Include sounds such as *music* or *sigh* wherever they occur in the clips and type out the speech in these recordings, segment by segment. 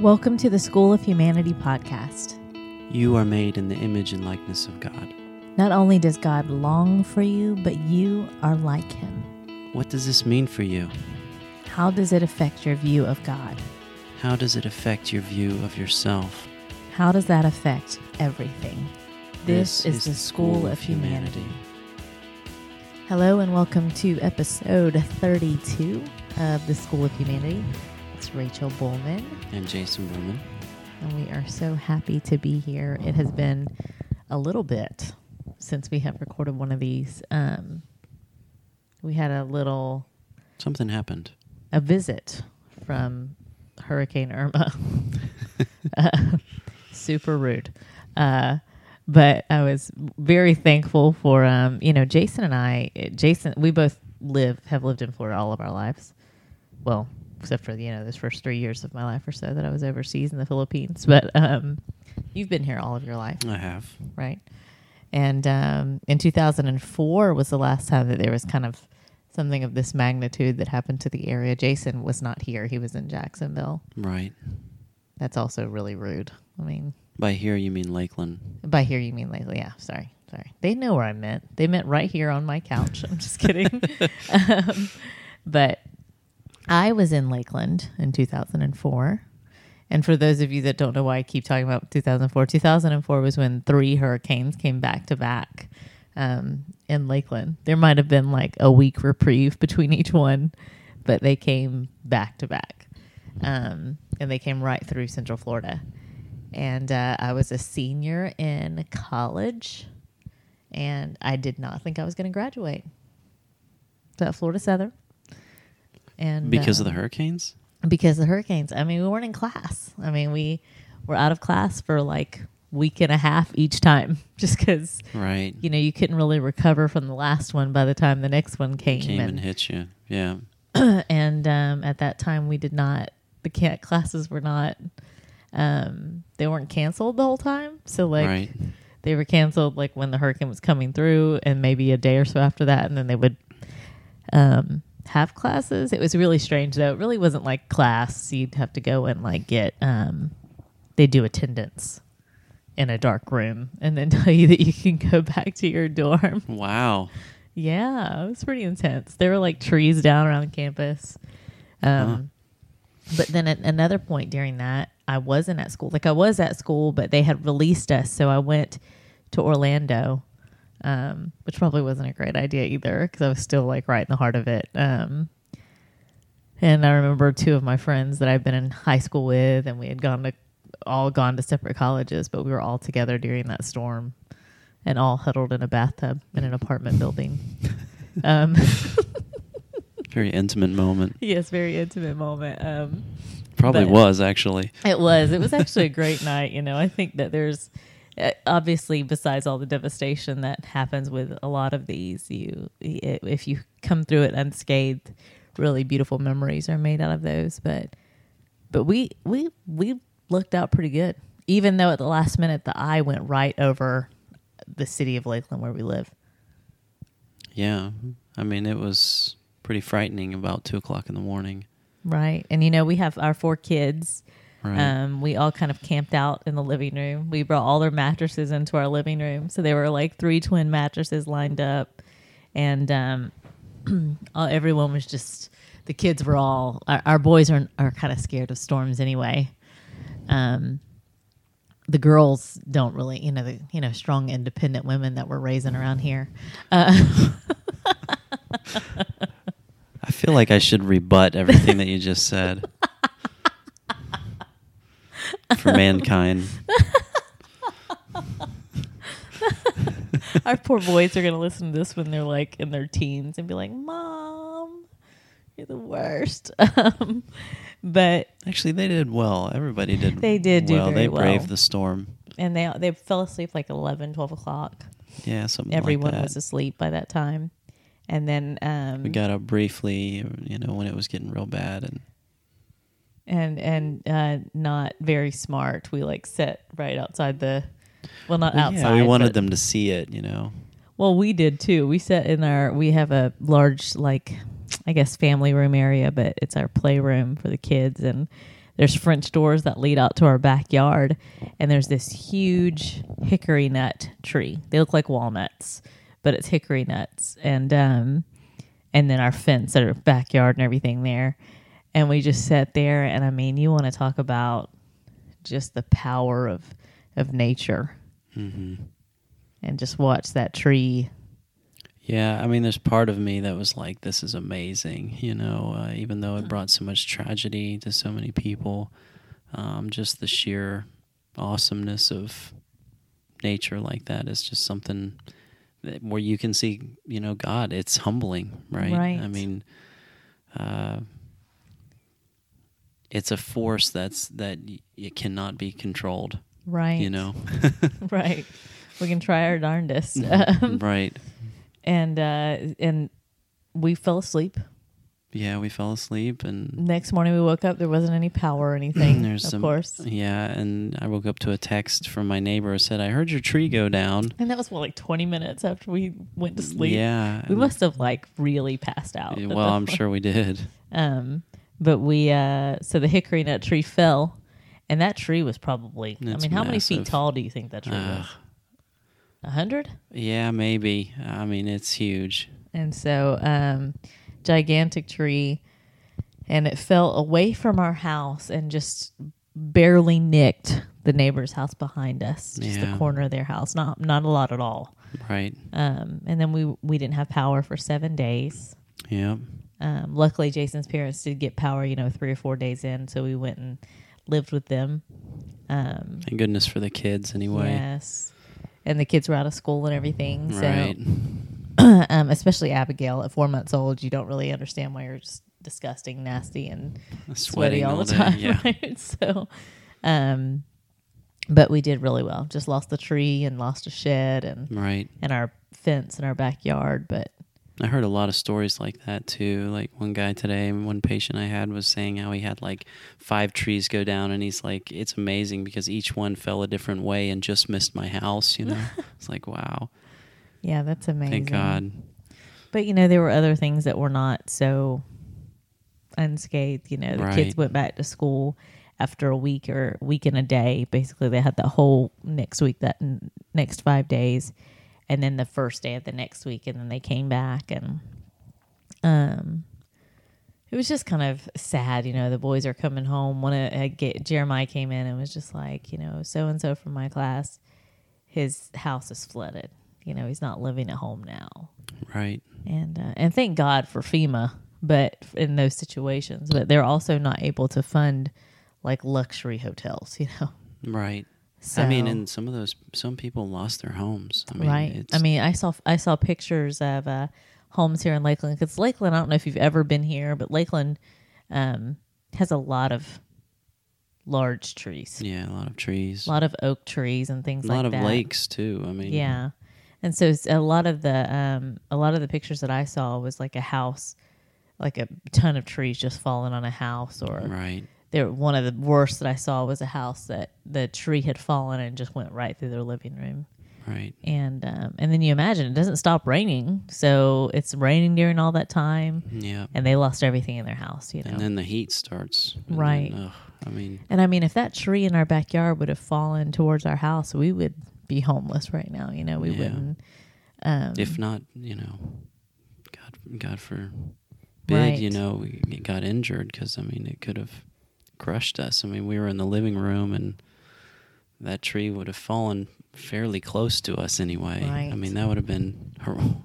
Welcome to the School of Humanity podcast. You are made in the image and likeness of God. Not only does God long for you, but you are like him. What does this mean for you? How does it affect your view of God? How does it affect your view of yourself? How does that affect everything? This, is, the School of Humanity. Hello, and welcome to episode 32 of the School of Humanity. It's Rachel Bulman, And Jason Bulman. and we are so happy to be here. It has been a little bit since we have recorded one of these. Um, we had a little Something happened. a visit from Hurricane Irma. *laughs* Uh, super rude. Uh, but I was very thankful for, um, you know, Jason and I, Jason, we both live, have lived in Florida all of our lives. Well, except for, you know, those first three years of my life or so that I was overseas in the Philippines. But um, you've been here all of your life I have. right? And um, in 2004 was the last time that there was kind of something of this magnitude that happened to the area. Jason was not here; he was in Jacksonville. Right. That's also really rude. I mean, By here, you mean Lakeland. by here you mean Lakeland. Yeah, sorry, sorry. They know where I meant. They meant right here on my couch. I'm just kidding. *laughs* *laughs* um, but I was in Lakeland in 2004. And for those of you that don't know why I keep talking about 2004, 2004 was when three hurricanes came back to back um, in Lakeland. There might have been like a week reprieve between each one, but they came back to back. Um, and they came right through Central Florida. And uh, I was a senior in college, and I did not think I was going to graduate. So at Florida Southern. And Because of uh, the hurricanes? because of the hurricanes. I mean, we weren't in class. I mean, we were out of class for like week and a half each time, *laughs* just because Right. you know you couldn't really recover from the last one by the time the next one came. Came and and hit you. Yeah. *clears throat* and um, at that time, we did not. The ca- classes were not. Um, they weren't canceled the whole time. So like right. they were canceled like when the hurricane was coming through, and maybe a day or so after that, and then they would um, have classes. It was really strange though. It really wasn't like class. You'd have to go and like get um, they do attendance in a dark room, and then *laughs* tell you that you can go back to your dorm. Wow. Yeah, it was pretty intense. There were like trees down around campus. Um, But then at another point during that, I wasn't at school. Like I was at school, but they had released us, so I went to Orlando, um, which probably wasn't a great idea either because I was still like right in the heart of it. Um, and I remember two of my friends that I've been in high school with, and we had gone to all gone to separate colleges, but we were all together during that storm and all huddled in a bathtub in an apartment building. *laughs* Um, *laughs* Very intimate moment. yes, very intimate moment. Um, Probably was, actually. it was. It was actually a great *laughs* night. You know, I think that there's Uh, obviously besides all the devastation that happens with a lot of these, you if you come through it unscathed, really beautiful memories are made out of those. But but we we we looked out pretty good, even though at the last minute the eye went right over the city of Lakeland where we live. Yeah. I mean, it was pretty frightening about 2 o'clock in the morning. Right. And you know, we have our four kids. Right. Um, we all kind of camped out in the living room. We brought all their mattresses into our living room. So they were like three twin mattresses lined up. And um, *clears throat* all, everyone was just, the kids were all, our, our boys are, are kind of scared of storms anyway. Um, the girls don't really, you know, the, you know, strong, independent women that we're raising around here. Uh, *laughs* I feel like I should rebut everything that you just said. *laughs* For mankind. Our poor boys are going to listen to this when they're like in their teens and be like, Mom, you're the worst. *laughs* Um, but, Actually, they did well. Everybody did They did do well. they braved well. the storm. and they, they fell asleep like 11, 12 o'clock. Yeah, something Everyone like that. was asleep by that time. And then, um, we got up briefly, you know, when it was getting real bad, and and, and, uh, not very smart. We like sat right outside the, well, not Well, outside. yeah, we wanted but- them to see it, you know. Well, we did too. We sat in our we have a large like I guess family room area, but it's our playroom for the kids and there's French doors that lead out to our backyard, and there's this huge hickory nut tree. They look like walnuts, but it's hickory nuts, and um, and then our fence, our backyard, and everything there. And we just sat there, and I mean, you want to talk about just the power of of nature, hmm and just watch that tree. Yeah, I mean, there's part of me that was like, "This is amazing," you know. Uh, even though it brought so much tragedy to so many people, um, just the sheer awesomeness of nature like that is just something that, where you can see, you know, God. It's humbling, right? Right. I mean, uh, it's a force that's that it cannot be controlled. Right. You know, *laughs* *laughs* right. We can try our darndest. Mm-hmm. Um, right? and uh, and we fell asleep. Yeah, we fell asleep and Next morning we woke up. There wasn't any power or *clears throat* anything. There's of some, course. Yeah, and I woke up to a text from my neighbor who said, "I heard your tree go down." And that was what, like twenty minutes after we went to sleep. Yeah, We must have like really passed out. yeah, Well, I'm *laughs* sure we did. Um, but we uh, so the hickory nut tree fell, and that tree was probably. I It's mean, how many feet tall do you think that tree was? A hundred. yeah, maybe. I mean, it's huge. And so, um, gigantic tree, and it fell away from our house and just barely nicked the neighbor's house behind us, just the corner of their house. Not not a lot at all. Right. Um, and then we we didn't have power for seven days. Yeah. Um, luckily, Jason's parents did get power, you know, three or four days in, so we went and lived with them. Um, Thank goodness for the kids, anyway. Yes, and the kids were out of school and everything. So Right. *clears throat* um, especially Abigail at four months old, you don't really understand why you're just disgusting, nasty, and sweaty all, all the day, time. yeah. *laughs* right? So, um, but we did really well. Just lost the tree and lost a shed and Right. and our fence in our backyard. But I heard a lot of stories like that too. Like one guy today, one patient I had was saying how he had like five trees go down, and he's like, "It's amazing because each one fell a different way and just missed my house." You know, *laughs* it's like, wow, yeah, that's amazing. thank God. But you know, there were other things that were not so unscathed. You know, the kids went back to school after a week or week and a day. Basically, they had the whole next week, that n- next five days, and then the first day of the next week, and then they came back, and um, it was just kind of sad. You know, the boys are coming home. One of uh, get, Jeremiah came in and was just like, you know, so and so from my class, his house is flooded. You know, he's not living at home now Right. and uh, and thank God for FEMA, but in those situations, but they're also not able to fund like luxury hotels, *laughs* you know. Right. So, I mean, and some of those, some people lost their homes. I mean, right. It's, I mean, I saw I saw pictures of uh, homes here in Lakeland because Lakeland. I don't know if you've ever been here, but Lakeland um, has a lot of large trees, yeah, a lot of trees, a lot of oak trees and things a like lot of that. lakes too. I mean, Yeah. And so a lot of the um a lot of the pictures that I saw was like a house like a ton of trees just falling on a house or Right. There one of the worst that I saw was a house that the tree had fallen and just went right through their living room. Right. And um and then you imagine it doesn't stop raining. So it's raining during all that time Yeah. and they lost everything in their house, you know. And then the heat starts. Right. then, ugh, I mean, And I mean, if that tree in our backyard would have fallen towards our house, we would be homeless right now. You know, we Yeah. wouldn't. Um, if not, you know, God, God forbid, Right. you know, we got injured because I mean, it could have crushed us. I mean, we were in the living room and that tree would have fallen fairly close to us anyway. I mean, that would have been hor-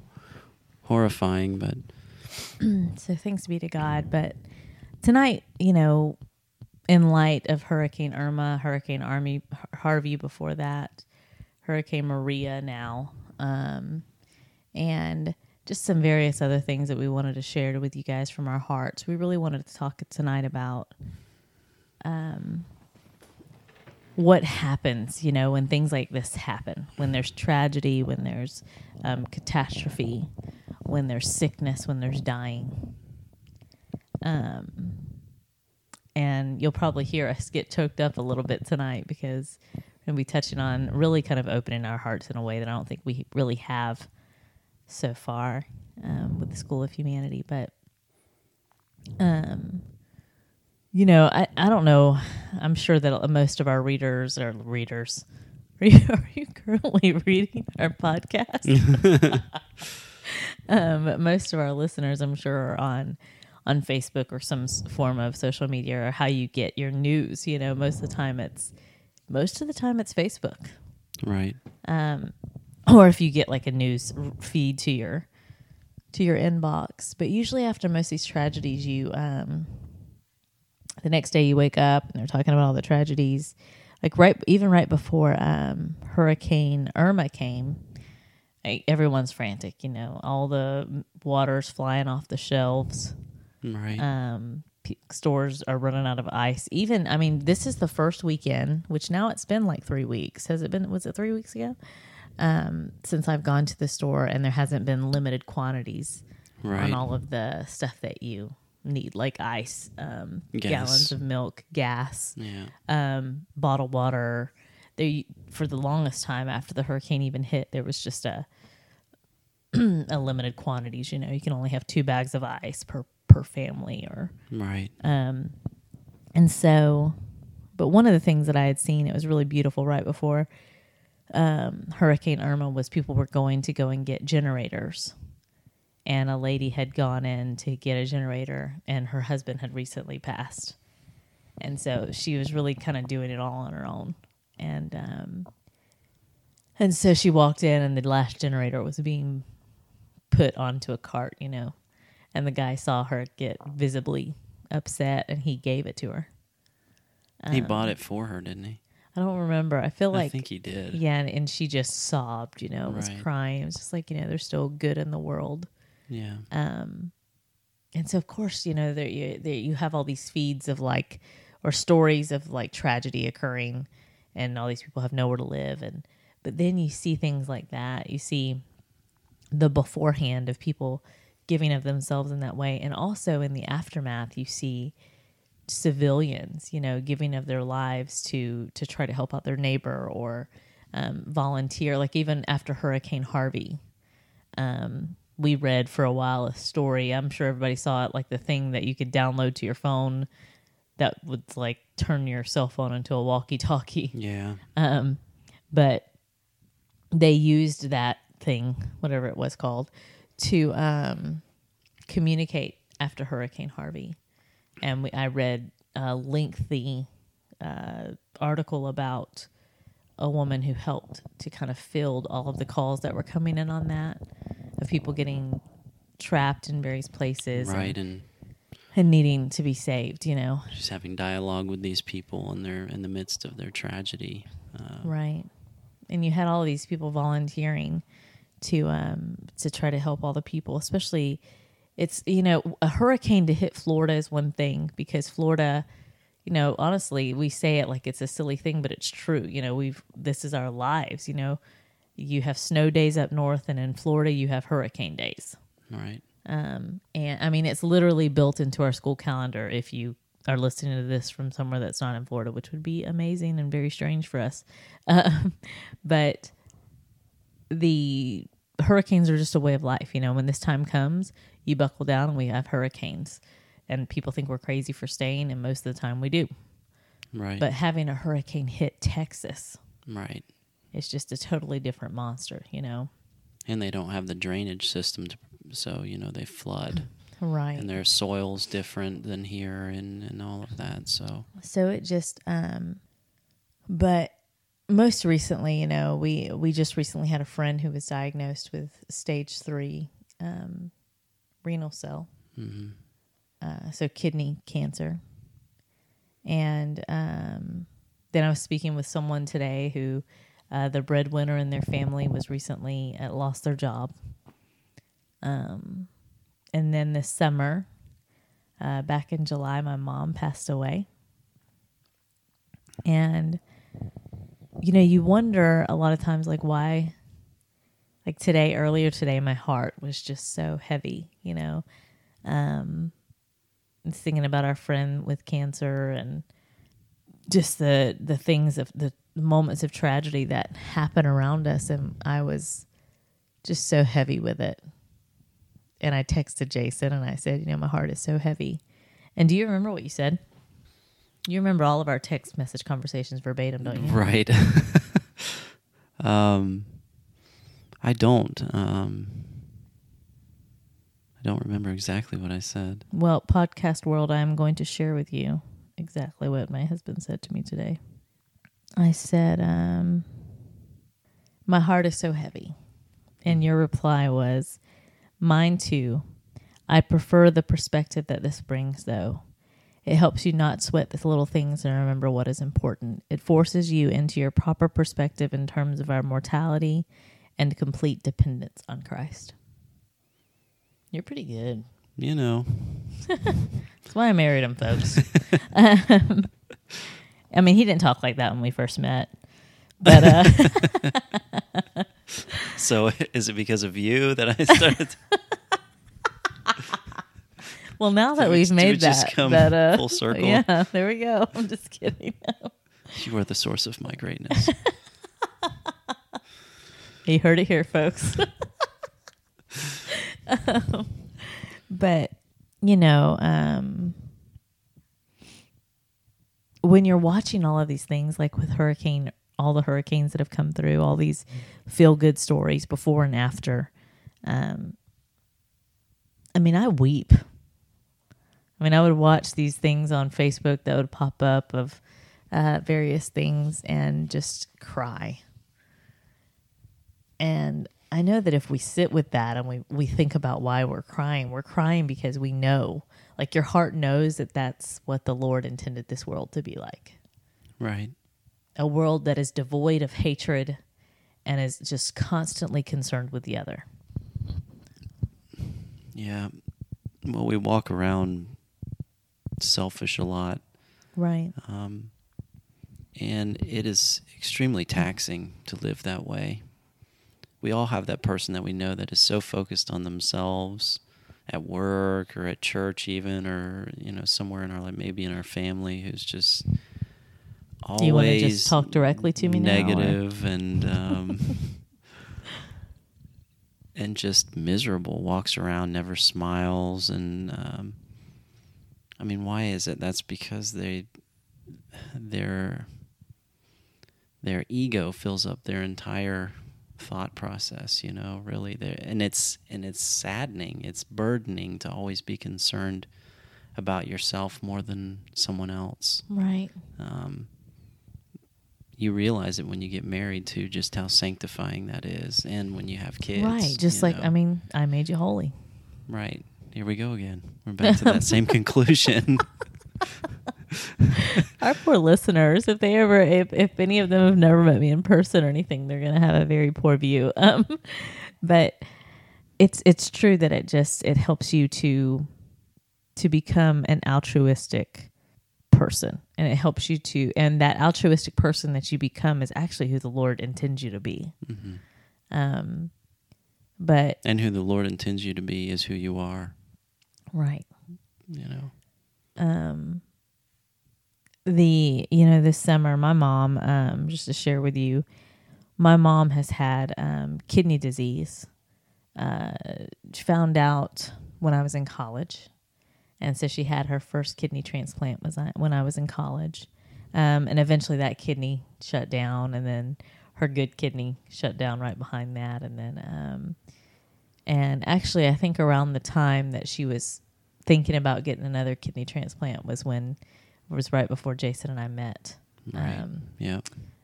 horrifying, but *clears throat* so thanks be to God. But tonight, you know, in light of Hurricane Irma, Hurricane Army, Harvey before that, Hurricane Maria now, um, and just some various other things that we wanted to share with you guys from our hearts. We really wanted to talk tonight about um, what happens, you know, when things like this happen, when there's tragedy, when there's um, catastrophe, when there's sickness, when there's dying. Um, and you'll probably hear us get choked up a little bit tonight because we're going to be touching on really kind of opening our hearts in a way that I don't think we really have so far um, with the School of Humanity. But um, you know, I, I don't know. I'm sure that most of our readers are readers. *laughs* Are you, are you currently *laughs* reading our podcast? *laughs* um, most of our listeners, I'm sure, are on on Facebook or some form of social media or how you get your news. You know, most of the time it's most of the time it's Facebook, Right. um, or if you get like a news feed to your to your inbox. But usually after most of these tragedies, you um, the next day you wake up and they're talking about all the tragedies. Like right, even right before um, Hurricane Irma came, like, everyone's frantic. You know, all the water's flying off the shelves Right. um, p- stores are running out of ice. Even, I mean, this is the first weekend, which now it's been like three weeks. Has it been? Was it three weeks ago? Um, since I've gone to the store, and there hasn't been limited quantities right. on all of the stuff that you need, like ice, um, gallons of milk, gas, yeah. um, bottled water. There, for the longest time after the hurricane even hit, there was just a *clears throat* a limited quantities. You know, you can only have two bags of ice per per family, or Right. um, and so. But one of the things that I had seen, it was really beautiful right before um, Hurricane Irma, was people were going to go and get generators, and a lady had gone in to get a generator, and her husband had recently passed, and so she was really kind of doing it all on her own, and um, and so she walked in, and the last generator was being put onto a cart, you know, and the guy saw her get visibly upset, and he gave it to her. he Um, bought it for her, didn't he? I don't remember. I feel like I think he did. yeah, and, and she just sobbed, you know, was Right. crying. It was just like, you know, there's still good in the world. Yeah. Um, and so of course, you know, there you there you have all these feeds of like or stories of like tragedy occurring, and all these people have nowhere to live, and but then you see things like that. You see the beforehand of people giving of themselves in that way, and also in the aftermath, you see civilians, you know, giving of their lives to to try to help out their neighbor or um, volunteer. Like even after Hurricane Harvey, um, we read for a while a story. I'm sure everybody saw it, like the thing that you could download to your phone that would like turn your cell phone into a walkie-talkie. *laughs* Yeah. Um, but they used that thing, whatever it was called, to um, communicate after Hurricane Harvey. And we, I read a lengthy uh, article about a woman who helped to kind of field all of the calls that were coming in on that of people getting trapped in various places and- Right. And and needing to be saved, you know. just having dialogue with these people and they're in the midst of their tragedy. Uh, Right. And you had all of these people volunteering to um to try to help all the people, especially it's you know, a hurricane to hit Florida is one thing because Florida, you know, honestly, we say it like it's a silly thing, but it's true. You know, we've this is our lives, you know. You have snow days up north and in Florida you have hurricane days. right. Um, and I mean, it's literally built into our school calendar if you are listening to this from somewhere that's not in Florida, which would be amazing and very strange for us. *laughs* Um, but the hurricanes are just a way of life. You know, when this time comes, you buckle down and we have hurricanes. And people think we're crazy for staying, and most of the time we do. Right. But having a hurricane hit Texas right. it's just a totally different monster, you know? And they don't have the drainage system to, so, you know, they flood. *clears throat* Right. and their soil's different than here and, and all of that. So so it just um but most recently you know we we just recently had a friend who was diagnosed with stage three um renal cell mhm. Uh, so kidney cancer. And um then i was speaking with someone today who uh, the breadwinner in their family was recently uh, lost their job. Um and then this summer uh, back in july my mom passed away. And you know you wonder a lot of times like why like today earlier today my heart was just so heavy you know? Um thinking about our friend with cancer and just the the things of the moments of tragedy that happen around us and i was just so heavy with it and i texted jason and i said you know my heart is so heavy and do you remember what you said You remember all of our text message conversations verbatim, don't you? Right. *laughs* um, I don't. Um, I don't remember exactly what I said. Well, podcast world, I am going to share with you exactly what my husband said to me today. I said, um, "My heart is so heavy," and your reply was, "Mine too." I prefer the perspective that this brings, though. It helps you not sweat the little things and remember what is important. It forces you into your proper perspective in terms of our mortality and complete dependence on Christ. You're pretty good. You know, *laughs* That's why I married him, folks. *laughs* um, I mean, he didn't talk like that when we first met. But uh, *laughs* so is it because of you that I started? well, now that we- we've made just that, come that uh, full circle? yeah, there we go. I'm just kidding. you are the source of my greatness. You heard it here, folks. *laughs* But you know, um, when you're watching all of these things, like with hurricane, all the hurricanes that have come through, all these feel good stories before and after. Um, I mean, I weep. I mean, I would watch these things on Facebook that would pop up of uh, various things and just cry. And I know that if we sit with that and we, we think about why we're crying, we're crying because we know, like your heart knows that that's what the Lord intended this world to be like right. a world that is devoid of hatred and is just constantly concerned with the other. Yeah. Well, we walk around selfish a lot. Right. Um, and it is extremely taxing to live that way. We all have that person that we know that is so focused on themselves at work or at church, even, or, you know, somewhere in our life, maybe in our family, who's just always Do you wanna just talk directly to me now, negative and, um, *laughs* and just miserable, walks around, never smiles. And, um, I mean, why is it? That's because they, their their ego fills up their entire thought process you know really there and it's and it's saddening it's burdening to always be concerned about yourself more than someone else Right. um, you realize it when you get married too just how sanctifying that is and when you have kids right. Just like, know. I mean, I made you holy. right here we go again we're back to that same *laughs* conclusion *laughs* Our poor listeners, if they ever, if, if any of them have never met me in person or anything, they're going to have a very poor view. *laughs* Um, but it's, it's true that it just, it helps you to, to become an altruistic person and it helps you to, and that altruistic person that you become is actually who the Lord intends you to be. Mhm. Um, but and who the lord intends you to be is who you are right. you know um the you know this summer my mom um just to share with you my mom has had um kidney disease. Uh found out when i was in college and so she had her first kidney transplant was when i was in college. Um and eventually that kidney shut down and then her good kidney shut down right behind that and then um and actually i think around the time that she was thinking about getting another kidney transplant was when was right before Jason and I met. right Um, yeah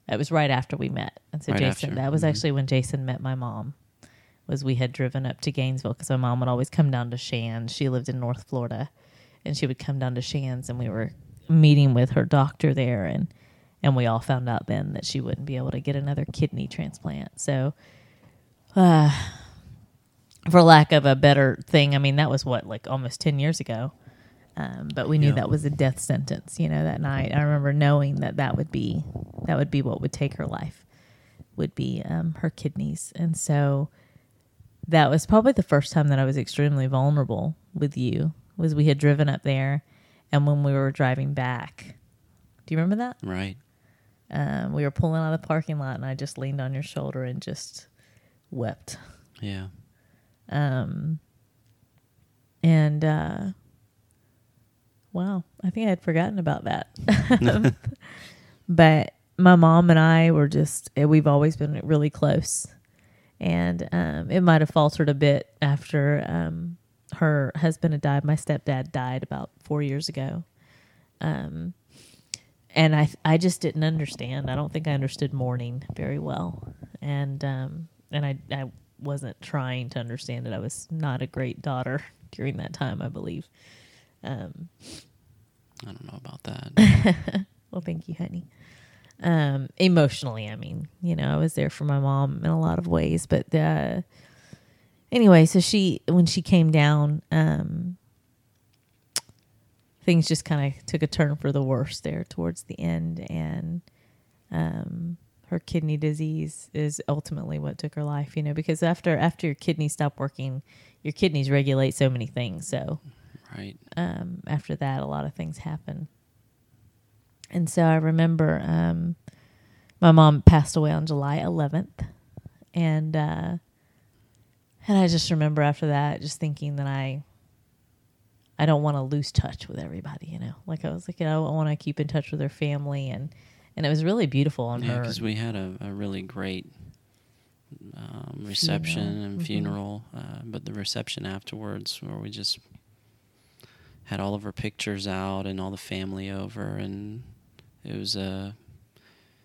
it was right after we met, and so Right Jason. after, That was mhm. actually when Jason met my mom. Was we had driven up to Gainesville because my mom would always come down to Shands. She lived in North Florida, and she would come down to Shands, and we were meeting with her doctor there, and and we all found out then that she wouldn't be able to get another kidney transplant. So, uh, for lack of a better thing, I mean that was what like almost ten years ago. Um, but we knew Yeah. that was a death sentence, you know, that night. I remember knowing that that would be that would be what would take her life, would be um, her kidneys, and so that was probably the first time that I was extremely vulnerable with you. Was we had driven up there, and when we were driving back, do you remember that? right Um, we were pulling out of the parking lot, and I just leaned on your shoulder and just wept. yeah Um, and uh, wow. I think I had forgotten about that. *laughs* *laughs* but my mom and I were just, eh, we've always been really close. And um, it might have faltered a bit after um, her husband had died. My stepdad died about four years ago. Um, and I, I just didn't understand. I don't think I understood mourning very well. And, um, and I, I wasn't trying to understand it. I was not a great daughter *laughs* during that time, I believe. Um, I don't know about that. *laughs* well, thank you, honey. Um, emotionally, I mean, you know, I was there for my mom in a lot of ways, but uh, anyway, so she when she came down, um, things just kind of took a turn for the worse there towards the end, and um, her kidney disease is ultimately what took her life. You know, because after after your kidneys stop working, your kidneys regulate so many things. So, right. um, after that, a lot of things happen. And so I remember um, my mom passed away on July 11th, and uh, and I just remember after that, just thinking that I I don't want to lose touch with everybody. You know, like I was like, you know, I want to keep in touch with her family, and and it was really beautiful on Yeah, her. because we had a, a really great um, reception Funeral. and funeral, uh, but the reception afterwards, where we just had all of her pictures out and all the family over, and it was a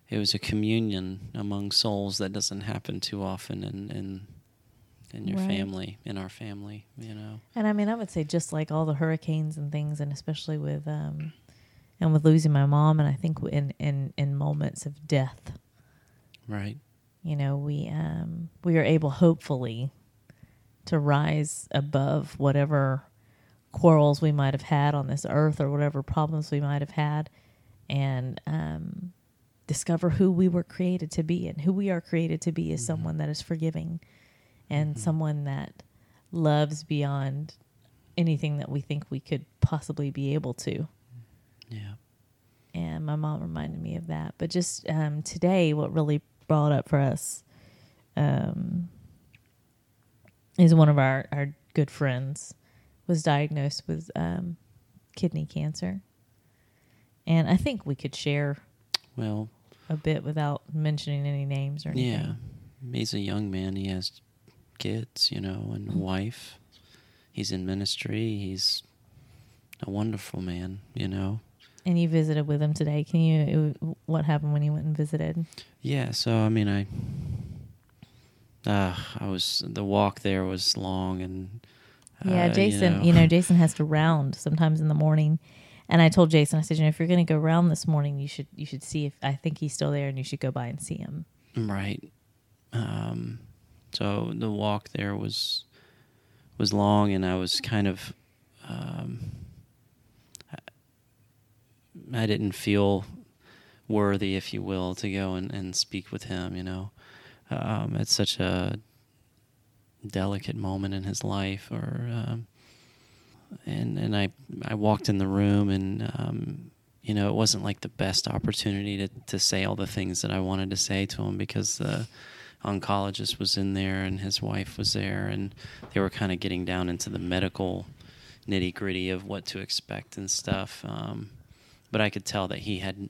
it was a communion among souls that doesn't happen too often in in, in your Right. family, in our family, you know. And I mean, I would say just like all the hurricanes and things, and especially with um, and with losing my mom, and I think in in in moments of death, Right. you know, we um we are able hopefully to rise above whatever quarrels we might have had on this earth or whatever problems we might have had, and um, discover who we were created to be, and who we are created to be is Mhm. someone that is forgiving, and Mhm. someone that loves beyond anything that we think we could possibly be able to. Yeah. And my mom reminded me of that. But just um, today, what really brought up for us um, is one of our, our good friends was diagnosed with um, kidney cancer. And I think we could share Well, a bit without mentioning any names or anything. Yeah, he's a young man. He has kids, you know, and a wife. He's in ministry. He's a wonderful man, you know. And you visited with him today. Can you? What happened when you went and visited? Yeah, so I mean, I, uh, I was the walk there was long and. Yeah, uh, Jason. You know, *laughs* Jason has to round sometimes in the morning, and I told Jason, I said, you know, if you're going to go round this morning, you should you should see if I think he's still there, and you should go by and see him. Right. Um, so the walk there was was long, and I was kind of um, I, I didn't feel worthy, if you will, to go and, and speak with him. You know, um, it's such a delicate moment in his life, or um, and and I I walked in the room and. Um, you know, it wasn't like the best opportunity to, to say all the things that I wanted to say to him because the oncologist was in there and his wife was there, and they were kind of getting down into the medical nitty gritty of what to expect and stuff. Um, but I could tell that he had,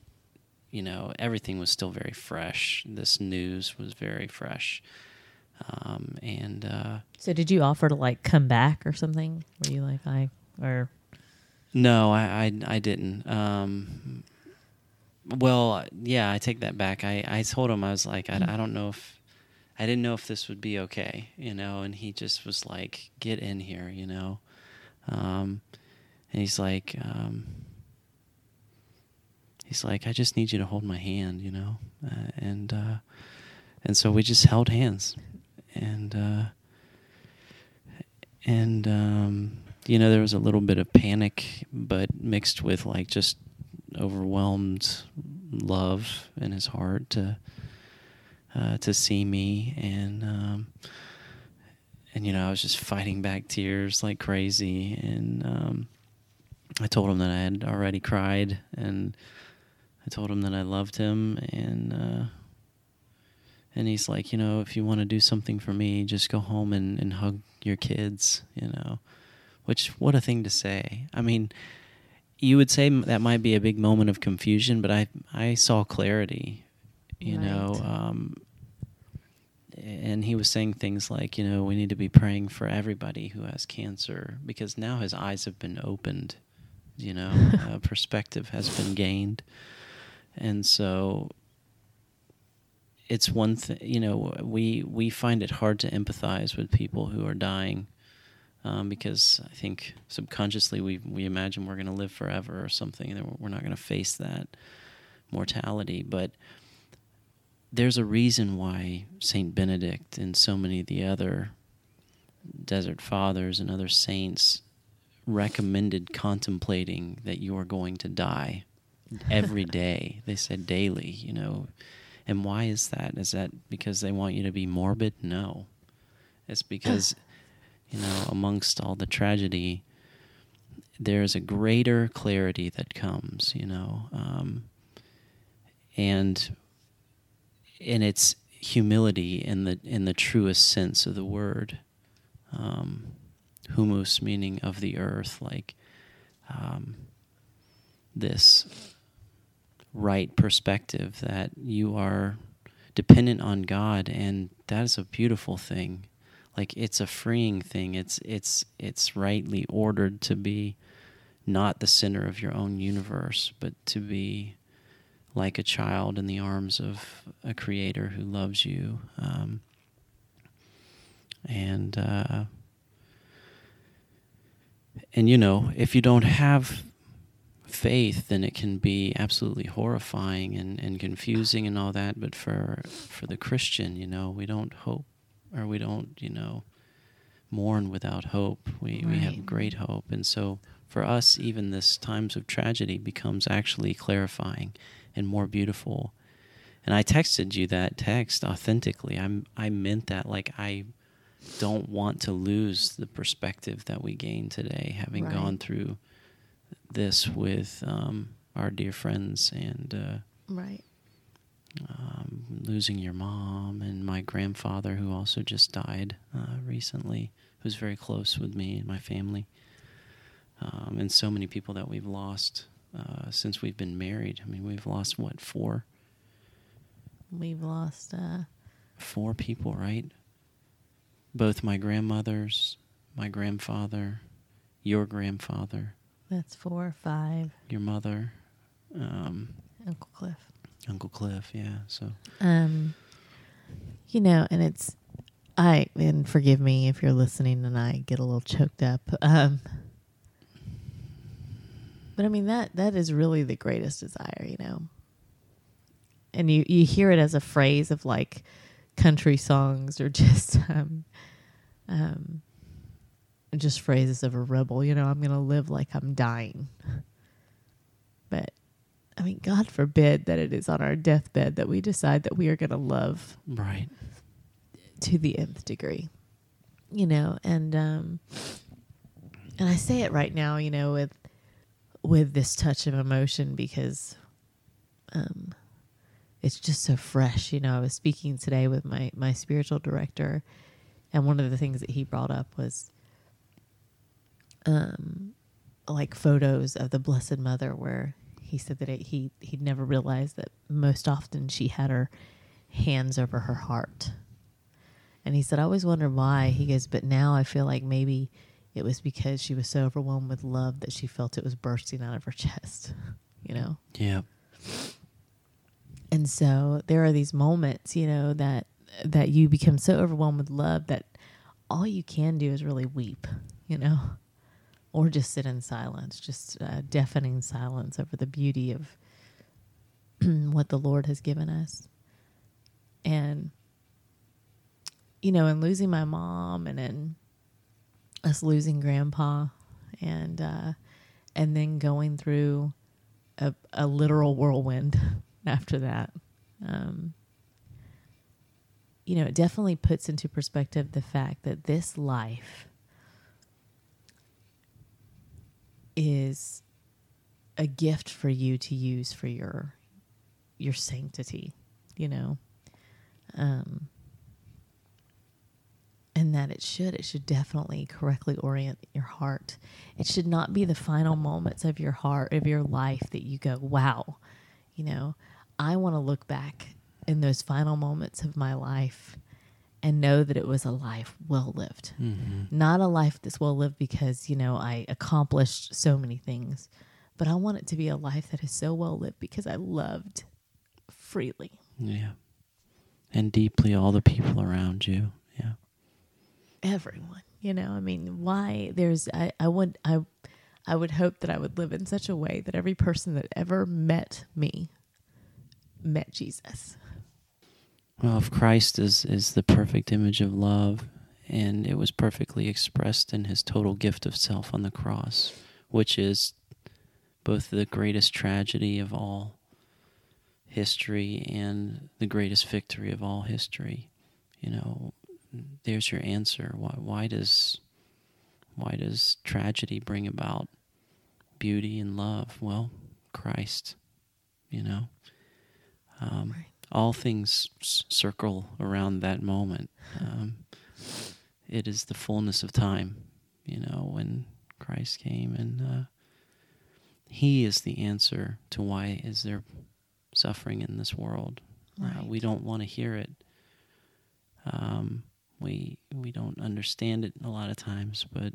you know, everything was still very fresh. This news was very fresh. Um, and uh, So did you offer to like come back or something? Were you like I or No, I, I, I didn't. Um, well, yeah, I take that back. I, I told him I was like, I, I don't know if I didn't know if this would be okay, you know. And he just was like, "Get in here," you know. Um, and he's like, um, he's like, "I just need you to hold my hand," you know. Uh, and uh, and so we just held hands, and uh, and um, you know there was a little bit of panic, but mixed with like just overwhelmed love in his heart to uh, to see me. And um, and you know I was just fighting back tears like crazy. And um, I told him that I had already cried and I told him that I loved him. And uh, and he's like you know if you want to do something for me just go home and, and hug your kids you know which what a thing to say I mean you would say that might be a big moment of confusion, but I I saw clarity, you right. know. Um, and he was saying things like, you know, we need to be praying for everybody who has cancer because now his eyes have been opened, you know, *laughs* perspective has been gained, and so it's one thing, you know, we we find it hard to empathize with people who are dying um, because I think subconsciously we we imagine we're going to live forever or something, and we're not going to face that mortality. But there's a reason why Saint Benedict and so many of the other Desert Fathers and other saints recommended contemplating that you are going to die *laughs* every day. they said daily, you know. And why is that? Is that because they want you to be morbid? No. It's because *sighs* you know, amongst all the tragedy, there's a greater clarity that comes, you know, um, and and it's humility in the in the truest sense of the word, um, humus meaning of the earth, like um, this right perspective that you are dependent on God, and that is a beautiful thing. Like it's a freeing thing. It's it's it's rightly ordered to be not the center of your own universe but to be like a child in the arms of a creator who loves you. Um, and uh, and you know if you don't have faith then it can be absolutely horrifying and, and confusing and all that but for for the christian you know we don't hope or we don't, you know, mourn without hope. We right. we have great hope, and so for us, even this times of tragedy becomes actually clarifying and more beautiful. And I texted you that text authentically. I'm I meant that like I don't want to lose the perspective that we gained today, having right. gone through this with um, our dear friends and uh, right um, losing your mom and my grandfather, who also just died uh, recently, who's very close with me and my family, um, and so many people that we've lost uh, since we've been married. I mean, we've lost what four? We've lost uh, four people, right? Both my grandmothers, my grandfather, your grandfather. That's four or five. Your mother. Um, Uncle Cliff. Uncle Cliff, yeah. So, um, you know, and it's I and forgive me if you're listening and I get a little choked up. Um, but I mean that that is really the greatest desire, you know. And you you hear it as a phrase of like country songs or *laughs* just um, um, just phrases of a rebel. You know, I'm gonna live like I'm dying. But I mean, God forbid that it is on our deathbed that we decide that we are going to love right to the nth degree, you know, and um, and I say it right now, you know, with with this touch of emotion because um, it's just so fresh. You know, I was speaking today with my my spiritual director, and one of the things that he brought up was um, like photos of the Blessed Mother where he said that it, he he'd never realized that most often she had her hands over her heart. And he said, I always wondered why. He goes, but now I feel like maybe it was because she was so overwhelmed with love that she felt it was bursting out of her chest, *laughs* you know? Yeah. And so there are these moments, you know, that that you become so overwhelmed with love that all you can do is really weep, you know? Or just sit in silence, just uh, deafening silence over the beauty of *clears throat* what the Lord has given us. And, you know, in losing my mom and in us losing grandpa and, uh, and then going through a, a literal whirlwind *laughs* after that. Um, you know, it definitely puts into perspective the fact that this life is a gift for you to use for your your sanctity, you know. Um and that it should. It should definitely correctly orient your heart. It should not be the final moments of your heart, of your life that you go, wow, you know, I want to look back in those final moments of my life and know that it was a life well lived. Mm-hmm. Not a life that's well lived because, you know, I accomplished so many things, but I want it to be a life that is so well lived because I loved freely. Yeah. And deeply all the people around you. Yeah. everyone you know i mean why there's i i would i i would hope that i would live in such a way that every person that ever met me met jesus Well, if Christ is, is the perfect image of love, and it was perfectly expressed in his total gift of self on the cross, which is both the greatest tragedy of all history and the greatest victory of all history. You know, there's your answer. Why, why does why does tragedy bring about beauty and love? Well, Christ. You know, um, Right. All things s- circle around that moment. Um, it is the fullness of time. You know, when Christ came, and uh, He is the answer to why is there suffering in this world. Uh, we don't want to hear it. Um, we we don't understand it a lot of times, but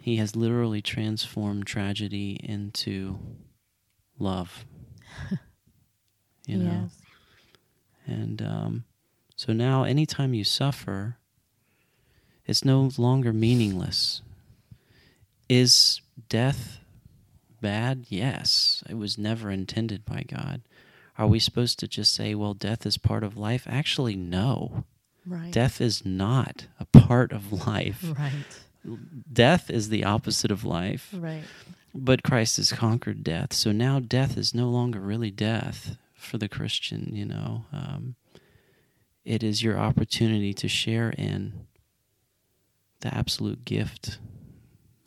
he has literally transformed tragedy into love. *laughs* you know, Yes. and um, so now, anytime you suffer, it's no longer meaningless. Is death bad? Yes. It was never intended by God. Are we supposed to just say, well, death is part of life? Actually, no. right Death is not a part of life. right Death is the opposite of life. right But Christ has conquered death. So now death is no longer really death for the Christian, you know. Um, it is your opportunity to share in the absolute gift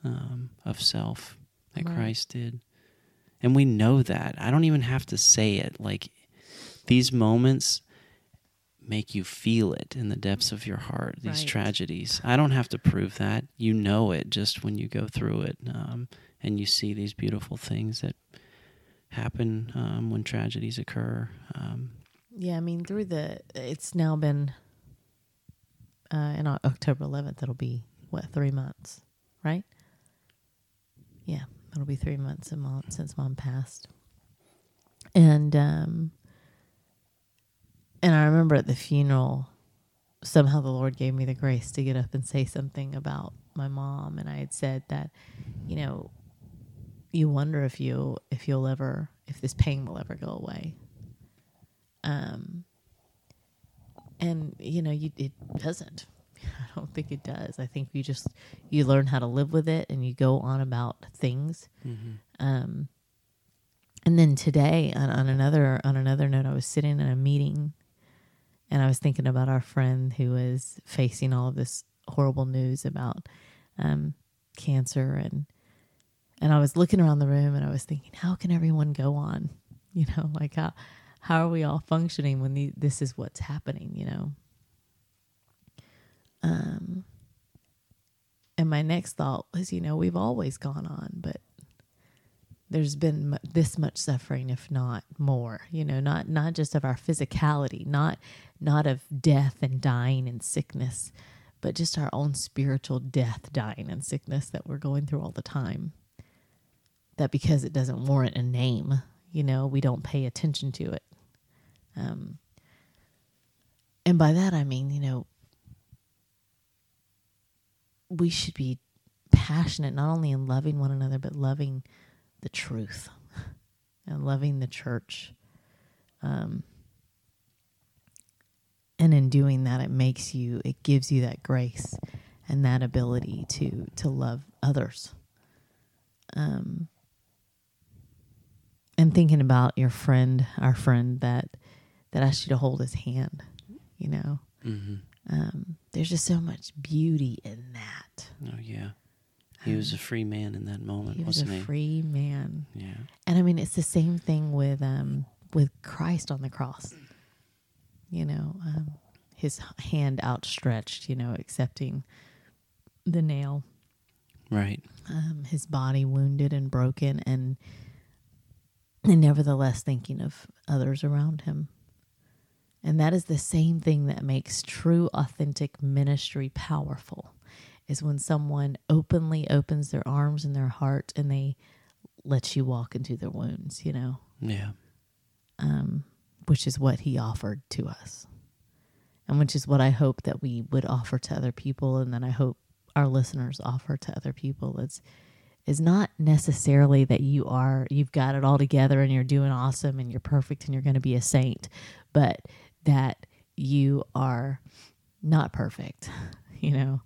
um, of self that Right. Christ did. And we know that. I don't even have to say it. Like these moments make you feel it in the depths of your heart, these Right. tragedies. I don't have to prove that. You know it just when you go through it um, and you see these beautiful things that happen um, when tragedies occur. Um, yeah i mean through the it's now been uh in october 11th it'll be what three months right yeah it'll be three months mom, since mom passed and um and i remember at the funeral somehow the lord gave me the grace to get up and say something about my mom and i had said that you know you wonder if you if you'll ever if this pain will ever go away. Um and you know you it doesn't. *laughs* I don't think it does. I think you just you learn how to live with it and you go on about things. Um and then today on, on another on another note i was sitting in a meeting and i was thinking about our friend who is facing all of this horrible news about um cancer and and i was looking around the room and i was thinking how can everyone go on? *laughs* You know like how how are we all functioning when the, this is what's happening you know? Um and my next thought was you know we've always gone on but there's been this much suffering if not more you know not not just of our physicality not not of death and dying and sickness but just our own spiritual death dying and sickness that we're going through all the time that because it doesn't warrant a name you know we don't pay attention to it. Um and by that i mean you know we should be passionate not only in loving one another but loving the truth *laughs* and loving the church. Um and in doing that it makes you it gives you that grace and that ability to to love others. Um and thinking about your friend our friend that that asked you to hold his hand you know? Hmm um there's just so much beauty in that. Oh yeah, he was a free man in that moment, he was a he? free man. Yeah. and i mean it's the same thing with um with christ on the cross you know? Um his hand outstretched, you know, accepting the nail, Right. um, his body wounded and broken, and and nevertheless thinking of others around him. And that is the same thing that makes true, authentic ministry powerful. Is when someone openly opens their arms and their heart, and they let you walk into their wounds. You know, Yeah. um, which is what he offered to us, and which is what I hope that we would offer to other people, and then I hope our listeners offer to other people. Is is not necessarily that you are you've got it all together and you're doing awesome and you're perfect and you're going to be a saint, but that you are not perfect. *laughs* You know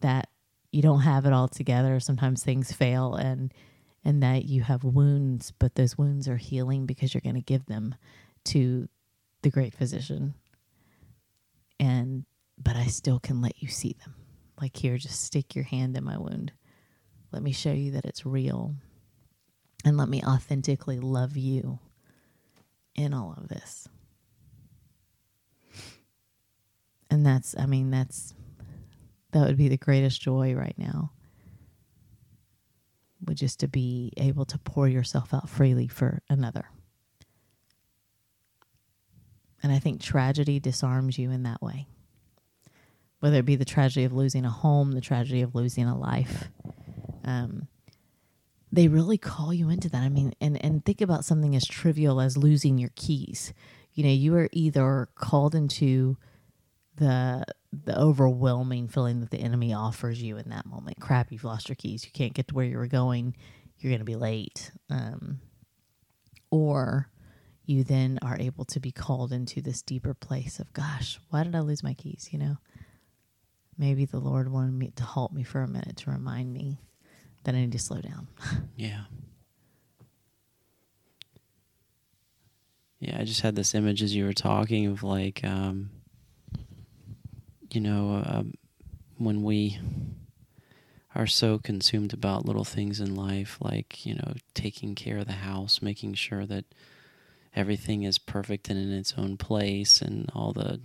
that you don't have it all together. Sometimes things fail and and that you have wounds, but those wounds are healing because you're going to give them to the great physician. And but I still can let you see them. Like here, just stick your hand in my wound. Let me show you that it's real. And let me authentically love you in all of this. And that's I mean that's that would be the greatest joy right now would just to be able to pour yourself out freely for another. And I think tragedy disarms you in that way. Whether it be the tragedy of losing a home, the tragedy of losing a life. Um, they really call you into that. I mean, and, and think about something as trivial as losing your keys. You know, you are either called into the the overwhelming feeling that the enemy offers you in that moment. Crap, you've lost your keys. You can't get to where you were going. You're going to be late. Um, or you then are able to be called into this deeper place of, gosh, why did I lose my keys? You know, maybe the Lord wanted me to halt me for a minute to remind me that I need to slow down. *laughs* Yeah. Yeah, I just had this image as you were talking of like, um, you know, um, when we are so consumed about little things in life, like, you know, taking care of the house, making sure that everything is perfect and in its own place, and all the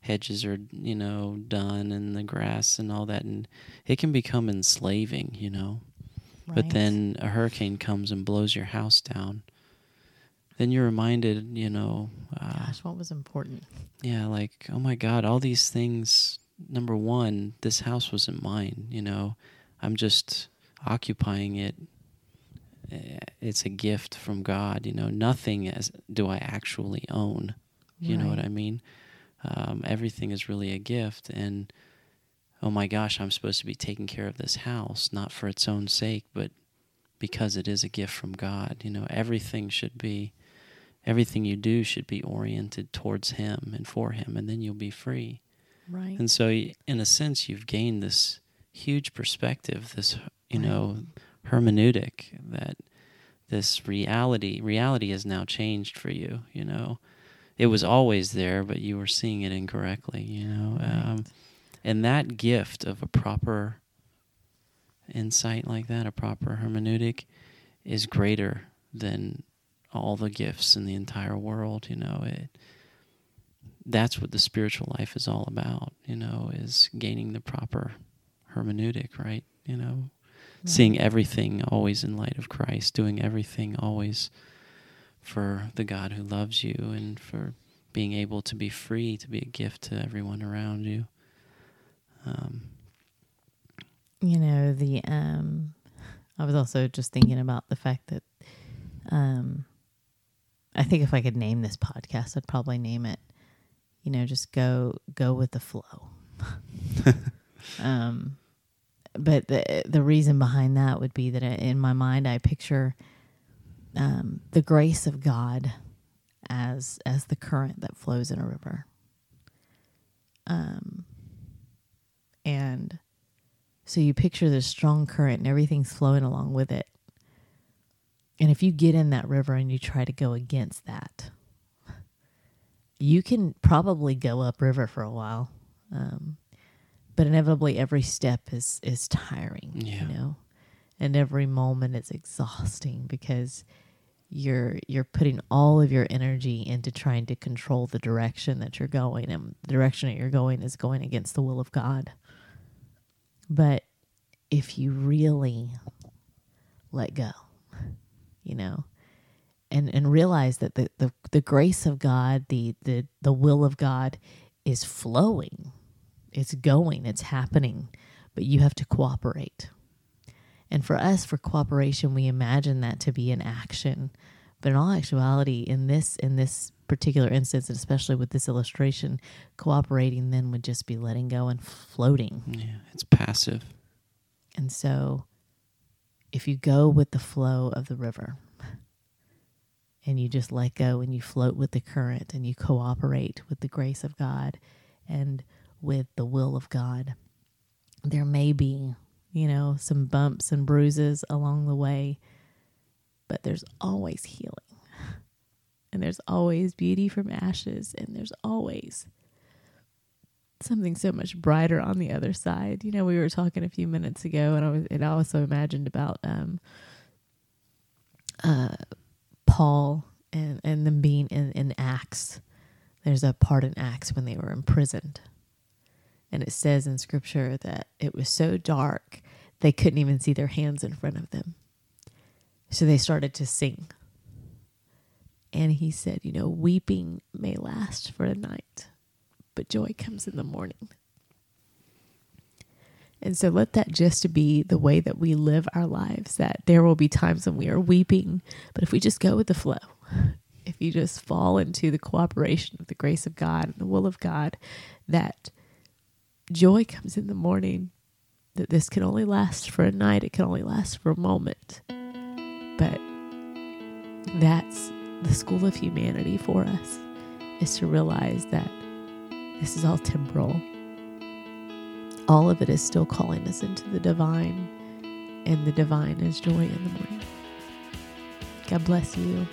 hedges are, you know, done, and the grass and all that. And it can become enslaving, you know. But then a hurricane comes and blows your house down. Then you're reminded, you know, uh, gosh, what was important? yeah, like, oh my God, all these things. Number one, this house wasn't mine, you know. I'm just occupying it. Eh, It's a gift from God, you know. Nothing as do I actually own. You know what I mean? Um, everything is really a gift, and oh my gosh, I'm supposed to be taking care of this house, not for its own sake, but because it is a gift from God. You know, everything should be, everything you do should be oriented towards Him and for Him, and then you'll be free. Right. And so, in a sense, you've gained this huge perspective, this, you Right. know, hermeneutic that this reality, reality has now changed for you, you know. It was always there, but you were seeing it incorrectly, you know. Um, Right. And that gift of a proper insight like that, a proper hermeneutic, is greater than all the gifts in the entire world. You know, it. That's what the spiritual life is all about. You know, is gaining the proper hermeneutic, right? You know, seeing everything always in light of Christ, doing everything always for the God who loves you, and for being able to be free to be a gift to everyone around you. Um, you know the um i was also just thinking about the fact that um i think if i could name this podcast i'd probably name it you know just go go with the flow. *laughs* Um but the the reason behind that would be that in my mind i picture um the grace of god as as the current that flows in a river. Um and so you picture this strong current and everything's flowing along with it. And if you get in that river and you try to go against that, you can probably go upriver for a while. Um, but inevitably every step is is tiring, Yeah. you know. And every moment is exhausting because you're you're putting all of your energy into trying to control the direction that you're going and the direction that you're going is going against the will of God. But if you really let go, you know, and and realize that the, the, the grace of God, the, the the will of God is flowing. It's going, it's happening, but you have to cooperate. And for us, for cooperation, we imagine that to be an action. But in all actuality, in this in this particular instance, and especially with this illustration, cooperating then would just be letting go and floating. Yeah, it's passive. And so if you go with the flow of the river and you just let go and you float with the current and you cooperate with the grace of God and with the will of God, there may be you know, some bumps and bruises along the way, but there's always healing. And there's always beauty from ashes, and there's always something so much brighter on the other side. You know, we were talking a few minutes ago, and I was it also imagined about um, uh, Paul and and them being in, in Acts. There's a part in Acts when they were imprisoned, and it says in scripture that it was so dark they couldn't even see their hands in front of them. So they started to sing. And he said, You know, weeping may last for a night, but joy comes in the morning. And so let that just be the way that we live our lives, that there will be times when we are weeping, but if we just go with the flow, if you just fall into the cooperation of the grace of God and the will of God, that joy comes in the morning, that this can only last for a night, it can only last for a moment. But that's the school of humanity for us is to realize that this is all temporal. All of it is still calling us into the divine, and the divine is joy in the morning. God bless you.